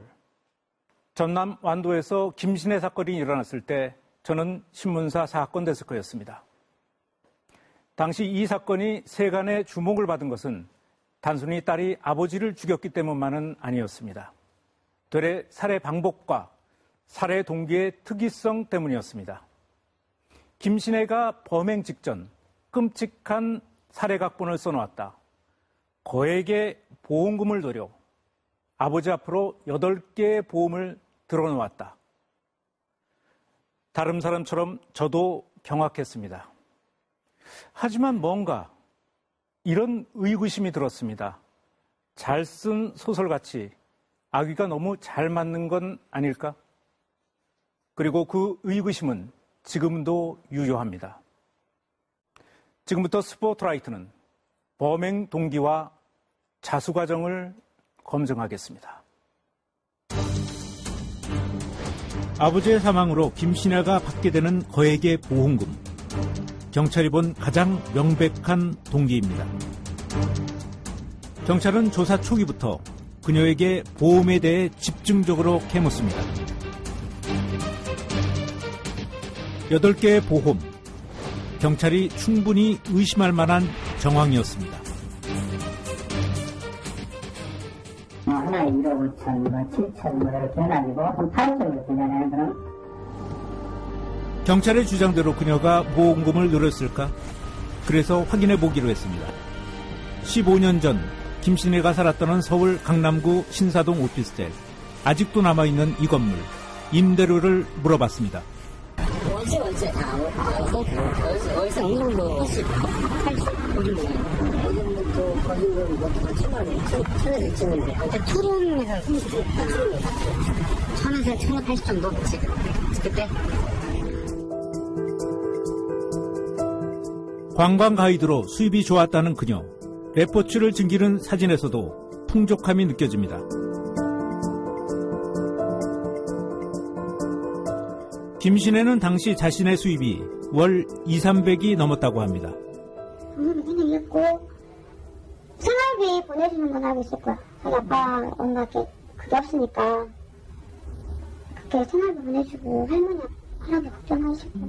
전남 완도에서 김신혜 사건이 일어났을 때 저는 신문사 사건 데스크였습니다. 당시 이 사건이 세간의 주목을 받은 것은 단순히 딸이 아버지를 죽였기 때문만은 아니었습니다. 되레 살해 방법과 살해 동기의 특이성 때문이었습니다. 김신혜가 범행 직전 끔찍한 살해 각본을 써놓았다. 거액의 보험금을 들여 아버지 앞으로 8개의 보험을 들어놓았다. 다른 사람처럼 저도 경악했습니다. 하지만 뭔가 이런 의구심이 들었습니다. 잘 쓴 소설같이 아기가 너무 잘 맞는 건 아닐까? 그리고 그 의구심은 지금도 유효합니다. 지금부터 스포트라이트는 범행 동기와 자수 과정을 검증하겠습니다. 아버지의 사망으로 김신혜가 받게 되는 거액의 보험금. 경찰이 본 가장 명백한 동기입니다. 경찰은 조사 초기부터 그녀에게 보험에 대해 집중적으로 캐묻습니다. 8개의 보험. 경찰이 충분히 의심할 만한 정황이었습니다. 1억 5천, 뭐 7천, 뭐 이렇게 해가지고 한 8억 정도 되잖아요, 그럼. 경찰의 주장대로 그녀가 보험금을 노렸을까? 그래서 확인해 보기로 했습니다. 15년 전 김신혜가 살았던 서울 강남구 신사동 오피스텔. 아직도 남아있는 이 건물. 임대료를 물어봤습니다. 월세 월세 다 월세 월세 어느 정도 80 80 요즘도 요즘도 거기는 뭐 천만 원 천에서 치는데 그때 투룸에서 30 천에서 천에 80 정도 그때 관광 가이드로 수입이 좋았다는 그녀. 레포츠를 즐기는 사진에서도 풍족함이 느껴집니다. 김신혜는 당시 자신의 수입이 월 2, 300이 넘었다고 합니다. 오늘은 그냥 있고 생활비 보내주는 건 알고 있을 거야. 우리 아빠 엄마 게 그게 없으니까 그렇게 생활비 보내주고 할머니 할아버지 걱정하시고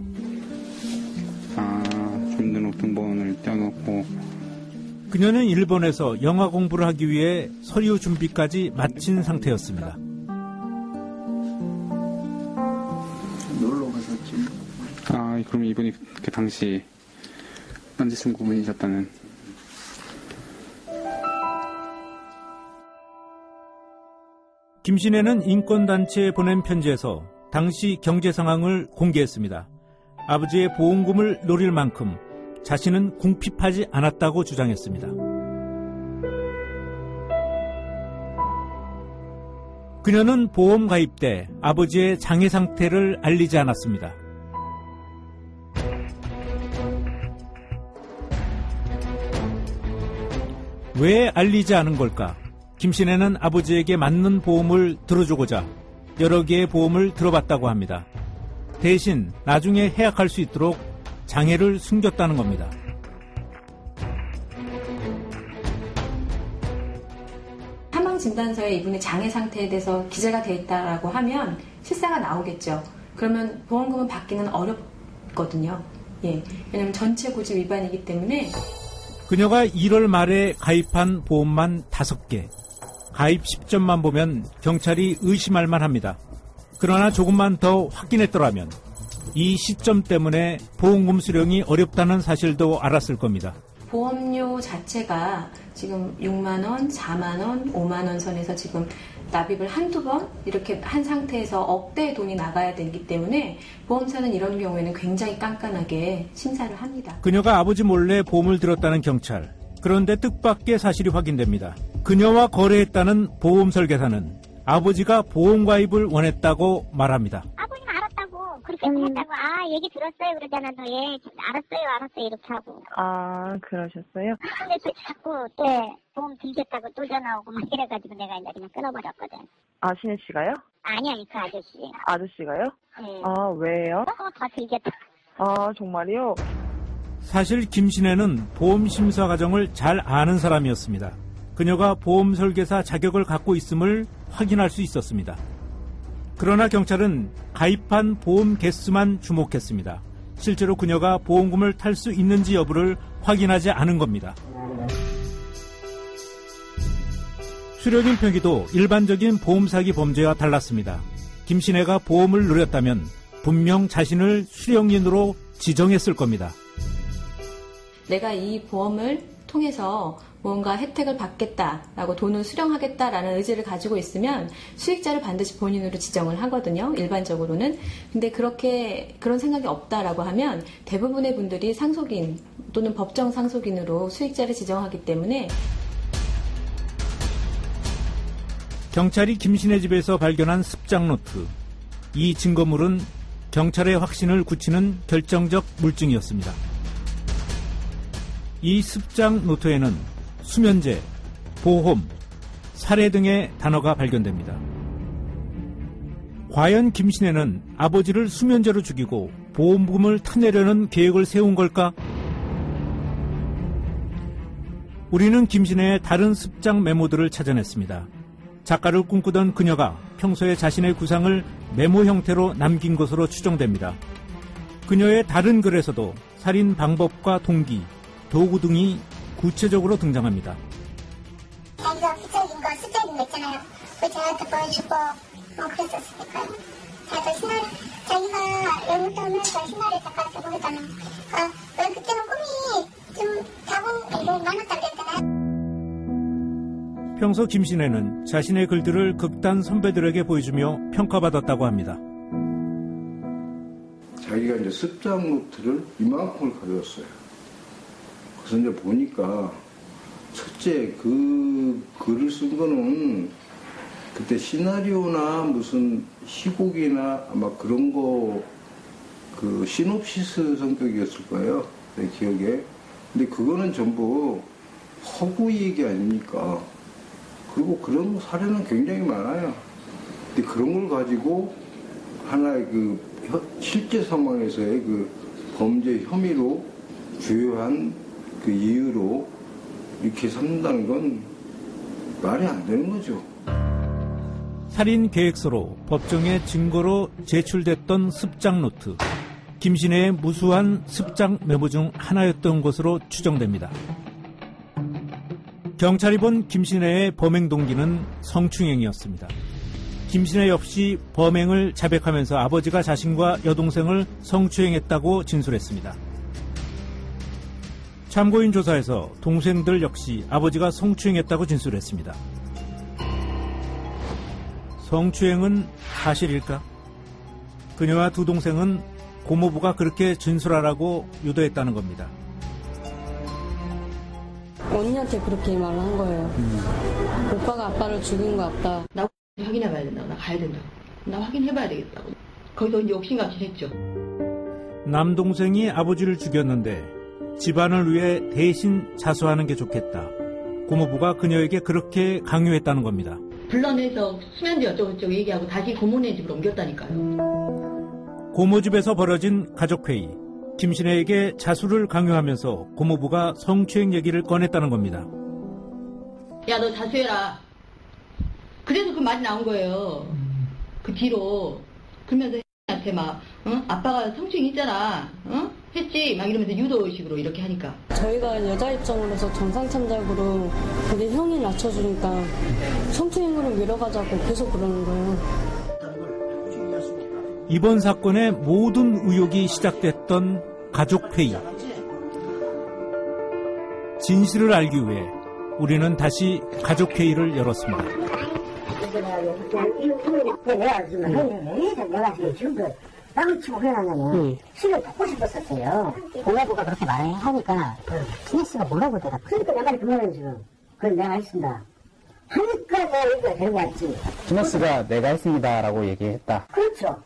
아, 주민등록등본을 떼어놓고 그녀는 일본에서 영화 공부를 하기 위해 서류 준비까지 마친 상태였습니다. 놀러 가셨지. 아, 그럼 이분이 그 당시 남자친구 분이셨다는 김신혜는 인권단체에 보낸 편지에서 당시 경제 상황을 공개했습니다. 아버지의 보험금을 노릴 만큼 자신은 궁핍하지 않았다고 주장했습니다. 그녀는 보험 가입 때 아버지의 장애 상태를 알리지 않았습니다. 왜 알리지 않은 걸까? 김신혜는 아버지에게 맞는 보험을 들어주고자 여러 개의 보험을 들어봤다고 합니다. 대신 나중에 해약할 수 있도록 장애를 숨겼다는 겁니다. 사망 진단서에 이분의 장애 상태에 대해서 기재가 돼 있다라고 하면 실사가 나오겠죠. 그러면 보험금을 받기는 어렵거든요. 예. 왜냐면 전체 고지 위반이기 때문에 그녀가 1월 말에 가입한 보험만 5개. 가입 시점만 보면 경찰이 의심할 만합니다. 그러나 조금만 더 확인했더라면 이 시점 때문에 보험금 수령이 어렵다는 사실도 알았을 겁니다. 보험료 자체가 지금 6만 원, 4만 원, 5만 원 선에서 지금 납입을 한두 번 이렇게 한 상태에서 억대의 돈이 나가야 되기 때문에 보험사는 이런 경우에는 굉장히 깐깐하게 심사를 합니다. 그녀가 아버지 몰래 보험을 들었다는 경찰. 그런데 뜻밖의 사실이 확인됩니다. 그녀와 거래했다는 보험 설계사는 아버지가 보험 가입을 원했다고 말합니다. 아버지가 알았다고 그렇게 했다고 아 얘기 들었어요 그러잖아 너예 알았어요 알았어요 이렇게 하고 아, 그러셨어요? 근데 또 자꾸 또 보험 들겠다고 또 전화 오고 막 이래가지고 내가 이제 그냥 끊어버렸거든 아, 신혜 씨가요? 아니 아니 그 아저씨 아저씨가요? 네. 아, 왜요? 어, 다 들겠다 아, 정말요? 사실 김신혜는 보험 심사 과정을 잘 아는 사람이었습니다. 그녀가 보험 설계사 자격을 갖고 있음을 확인할 수 있었습니다. 그러나 경찰은 가입한 보험 개수만 주목했습니다. 실제로 그녀가 보험금을 탈 수 있는지 여부를 확인하지 않은 겁니다. 수령인 표기도 일반적인 보험 사기 범죄와 달랐습니다. 김신혜가 보험을 누렸다면 분명 자신을 수령인으로 지정했을 겁니다. 내가 이 보험을 통해서 뭔가 혜택을 받겠다라고 돈을 수령하겠다라는 의지를 가지고 있으면 수익자를 반드시 본인으로 지정을 하거든요. 일반적으로는. 근데 그렇게 그런 생각이 없다라고 하면 대부분의 분들이 상속인 또는 법정 상속인으로 수익자를 지정하기 때문에 경찰이 김신혜 집에서 발견한 습작 노트. 이 증거물은 경찰의 확신을 굳히는 결정적 물증이었습니다. 이 습작 노트에는 수면제, 보험, 살해 등의 단어가 발견됩니다. 과연 김신혜는 아버지를 수면제로 죽이고 보험금을 타내려는 계획을 세운 걸까? 우리는 김신혜의 다른 습작 메모들을 찾아냈습니다. 작가를 꿈꾸던 그녀가 평소에 자신의 구상을 메모 형태로 남긴 것으로 추정됩니다. 그녀의 다른 글에서도 살인 방법과 동기, 도구 등이 구체적으로 등장합니다. 자기가 부적인 거, 숫자인 거 있잖아요. 그 저한테 보여주고, 뭐 그랬었으니까요. 자기가 신화를, 자기가 외국도 오면서 신화를 작가 쓰고 그러잖아요. 아, 왜 그때는 꿈이 좀 자본, 이거 많았다 그랬잖아요. 평소 김신혜는 자신의 글들을 극단 선배들에게 보여주며 평가받았다고 합니다. 자기가 이제 습작 노트를 이만큼을 가져왔어요. 그래서 보니까 첫째 그 글을 쓴 거는 그때 시나리오나 무슨 희곡이나 아마 그런 거 그 시놉시스 성격이었을 거예요. 내 기억에. 근데 그거는 전부 허구 얘기 아닙니까? 그리고 그런 사례는 굉장히 많아요. 근데 그런 걸 가지고 하나의 그 혀- 실제 상황에서의 그 범죄 혐의로 주요한 그 이유로 이렇게 삼는다는 건 말이 안 되는 거죠. 살인 계획서로 법정에 증거로 제출됐던 습작 노트. 김신혜의 무수한 습작 메모 중 하나였던 것으로 추정됩니다. 경찰이 본 김신혜의 범행 동기는 성추행이었습니다. 김신혜 역시 범행을 자백하면서 아버지가 자신과 여동생을 성추행했다고 진술했습니다. 참고인 조사에서 동생들 역시 아버지가 성추행했다고 진술했습니다. 성추행은 사실일까? 그녀와 두 동생은 고모부가 그렇게 진술하라고 유도했다는 겁니다. 언니한테 그렇게 말을 한 거예요. 오빠가 아빠를 죽인 거 같다. 나 확인해 봐야 된다고. 나 가야 된다고. 나 확인해 봐야 되겠다고. 거기서 이제 옥신각신했죠. 남동생이 아버지를 죽였는데 집안을 위해 대신 자수하는 게 좋겠다. 고모부가 그녀에게 그렇게 강요했다는 겁니다. 불러내서 수면제 어쩌고저쩌고 얘기하고 다시 고모네 집으로 옮겼다니까요. 고모 집에서 벌어진 가족회의. 김신혜에게 자수를 강요하면서 고모부가 성추행 얘기를 꺼냈다는 겁니다. 야, 너 자수해라. 그래서 그 말이 나온 거예요. 그 뒤로. 그러면서 한테 막, 어? 아빠가 성추행 했잖아. 어? 했지? 막 이러면서 유도식으로 이렇게 하니까. 저희가 여자 입장으로서 정상참작으로 우리 형이 낮춰주니까 성추행으로 밀어가자고 계속 그러는 거예요. 이번 사건의 모든 의혹이 시작됐던 가족회의. 진실을 알기 위해 우리는 다시 가족회의를 열었습니다. 내가 지금 왜 내가 지금 지금도 땅을 치고 해놨냐면 실을 돕고 싶었었어요. 고모부가 그렇게 말하니까 씨가 뭐라고 내가 그러니까 내 말이 그 말이에요 지금. 그럼 내가 했습니다. 하니까 내가 여기가 아니지. 준호 씨가 내가 했습니다라고 얘기했다. 그렇죠.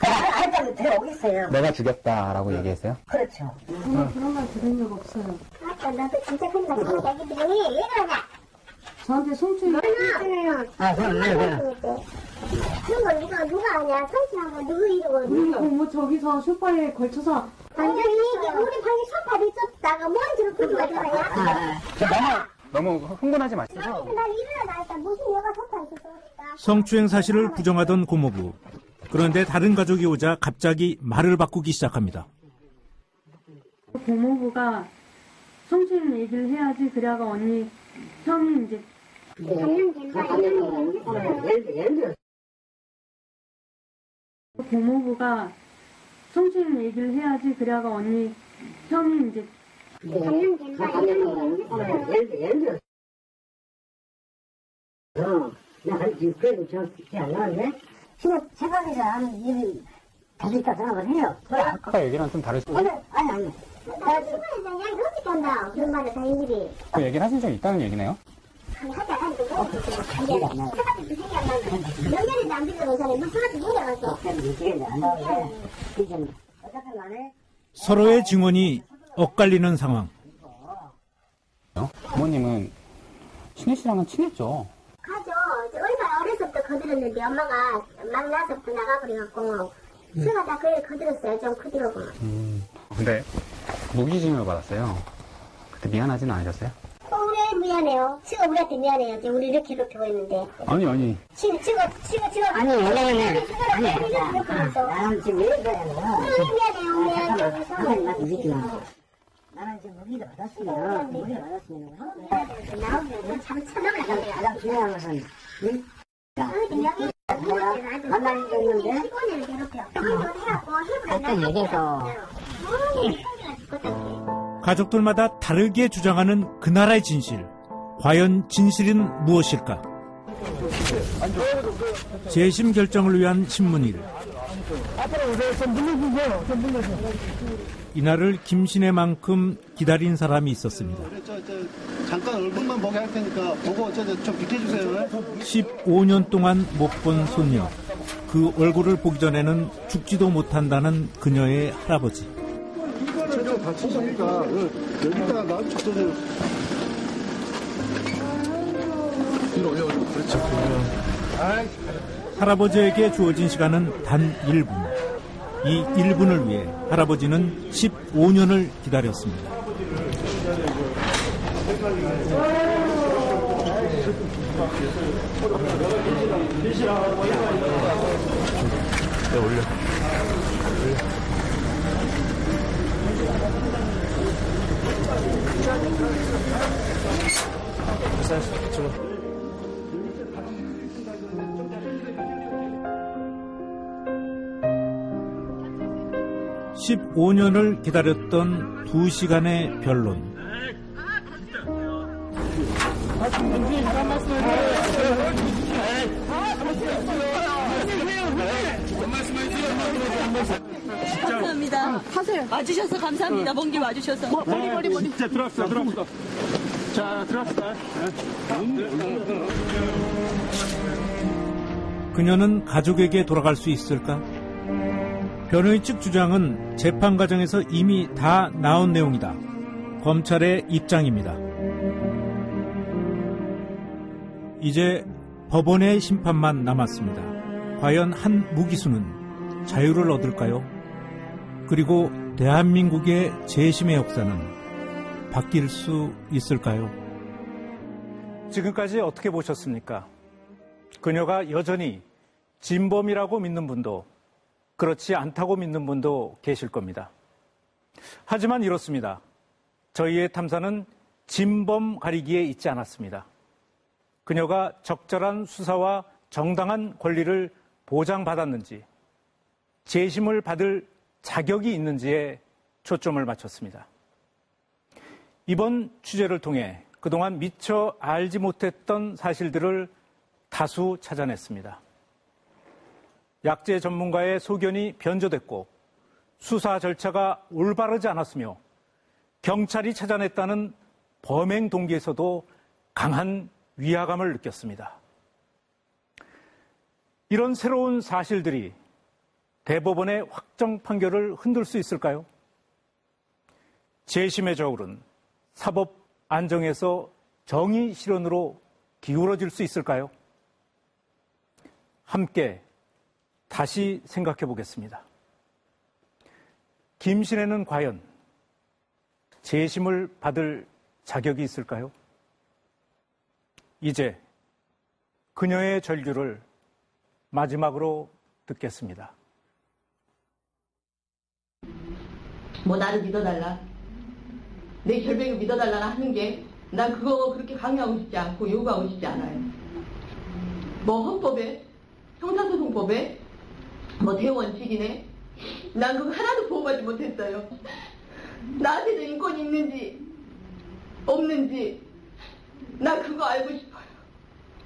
알았다면 들어오겠어요. 내가 죽였다라고 얘기했어요. 그렇죠. 저는 그런 말 들은 적 없어요. 아까 나도 진짜 큰일 났어. 자기들이 왜 그러냐? 저한테 성추행 했잖아요. 아, 그럼, 네, 네. 그런 걸 누가 누가 하냐? 성취한 거 누구 이러고 우리가 뭐 저기서 소파에 걸쳐서 완전히 이게 우리 방에 소파를 쫓다가 먼지로 부수가 들어야. 너무 너무 흥분하지 마시고. 난 일어나니까 무슨 여가 소파에 있었어. 성추행 사실을 부정하던 고모부. 그런데 다른 가족이 오자 갑자기 말을 바꾸기 시작합니다. 고모부가 성추행 얘기를 해야지 그래가 언니 형이 이제 고모부가 성추행 얘기를 해야지 그래가 언니 형이 이제 어, 나 지금 그래도 저렇게 안 나왔네? 지금 생각해서 하는 일이 있다 생각을 해요. 아까 얘기랑 좀 다르시고. 오늘, 아니, 아니. 나 지금 양이 어떻게 한다. 그런 말을 다 일일이. 그 얘기를 하신 적이 있다는 얘기네요. 안 사람이. 서로의 증언이 엇갈리는 상황. 부모님은 신혜 씨랑은 친했죠. 가죠. 얼마나 어렸을 때 거들었는데 엄마가 만나서부터 나가버려갖고 제가 다 그애 거들었어요. 좀 크더라고. 음. 근데 무기징역을 받았어요. 그때 미안하지는 않으셨어요? 어, 우리 미안해요. 지가 우리한테 미안해요. 지금 우리 이렇게 괴롭히고 있는데. 아니 아니. 지금 지금 지금 지금 아니, 왜냐면은, 아니, 아니 나는 지금 왜 그러냐면, 미안해요. 미안해요. 놔둬, 이 새끼야. 나는 지금 무기를 받았으면, 무기를 받았으면, 나오면 참 쳐나가요. 가장 중요한 것은, 응? 내가 만나는 게 있는데, 어떤 얘기에서, 가족들마다 다르게 주장하는 그 나라의 진실. 과연 진실은 무엇일까? 재심 결정을 위한 신문일. 이날을 김신혜만큼 기다린 사람이 있었습니다. 잠깐 얼굴만 보게 할 테니까 보고 좀 비켜주세요. 15년 동안 못본 손녀. 그 얼굴을 보기 전에는 죽지도 못한다는 그녀의 할아버지. 저도 다쳤으니까 여기다가 나 저도 뒤로 올려 그렇죠. 할아버지에게 주어진 시간은 단 1분. 이 1분을 위해 할아버지는 15년을 기다렸습니다. 네, 올려. 15년을 기다렸던 2시간의 변론. 감사합니다. 하세요. 와주셔서 감사합니다. 먼 길 와주셔서. 머리, 머리, 머리. 자, 들어왔어, 들어왔어. 자, 들어왔어. 그녀는 가족에게 돌아갈 수 있을까? 변호인 측 주장은 재판 과정에서 이미 다 나온 내용이다. 검찰의 입장입니다. 이제 법원의 심판만 남았습니다. 과연 한 무기수는 자유를 얻을까요? 그리고 대한민국의 재심의 역사는 바뀔 수 있을까요? 지금까지 어떻게 보셨습니까? 그녀가 여전히 진범이라고 믿는 분도 그렇지 않다고 믿는 분도 계실 겁니다. 하지만 이렇습니다. 저희의 탐사는 진범 가리기에 있지 않았습니다. 그녀가 적절한 수사와 정당한 권리를 보장받았는지, 재심을 받을 자격이 있는지에 초점을 맞췄습니다. 이번 취재를 통해 그동안 미처 알지 못했던 사실들을 다수 찾아냈습니다. 약재 전문가의 소견이 변조됐고 수사 절차가 올바르지 않았으며 경찰이 찾아냈다는 범행 동기에서도 강한 위화감을 느꼈습니다. 이런 새로운 사실들이 대법원의 확정 판결을 흔들 수 있을까요? 재심의 저울은 사법 안정에서 정의 실현으로 기울어질 수 있을까요? 함께 다시 생각해 보겠습니다. 김신혜는 과연 재심을 받을 자격이 있을까요? 이제 그녀의 절규를 마지막으로 듣겠습니다. 뭐 나를 믿어달라. 내 결백을 믿어달라 하는 게 난 그거 그렇게 강요하고 싶지 않고 요구하고 싶지 않아요. 뭐 헌법에 형사소송법에 뭐 대원칙이네. 난 그거 하나도 보호받지 못했어요. 나한테도 인권이 있는지 없는지 나 그거 알고 싶어요.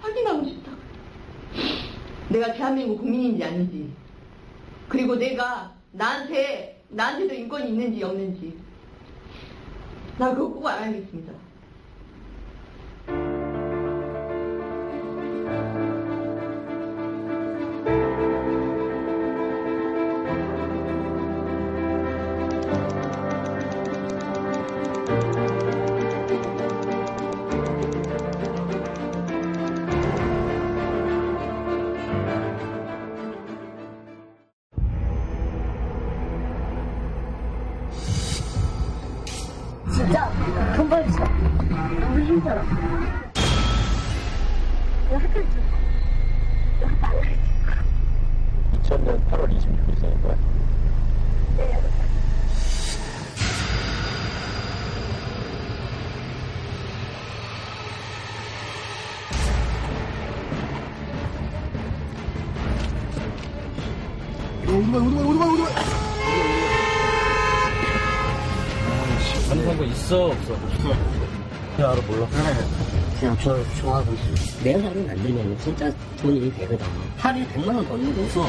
확인하고 싶다고요. 내가 대한민국 국민인지 아닌지 그리고 내가 나한테 나한테도 인권이 있는지 없는지 나 그거 꼭 알아야겠습니다. 진짜 돈이 되거든. 하루에 100만 원 버는 게 무서워.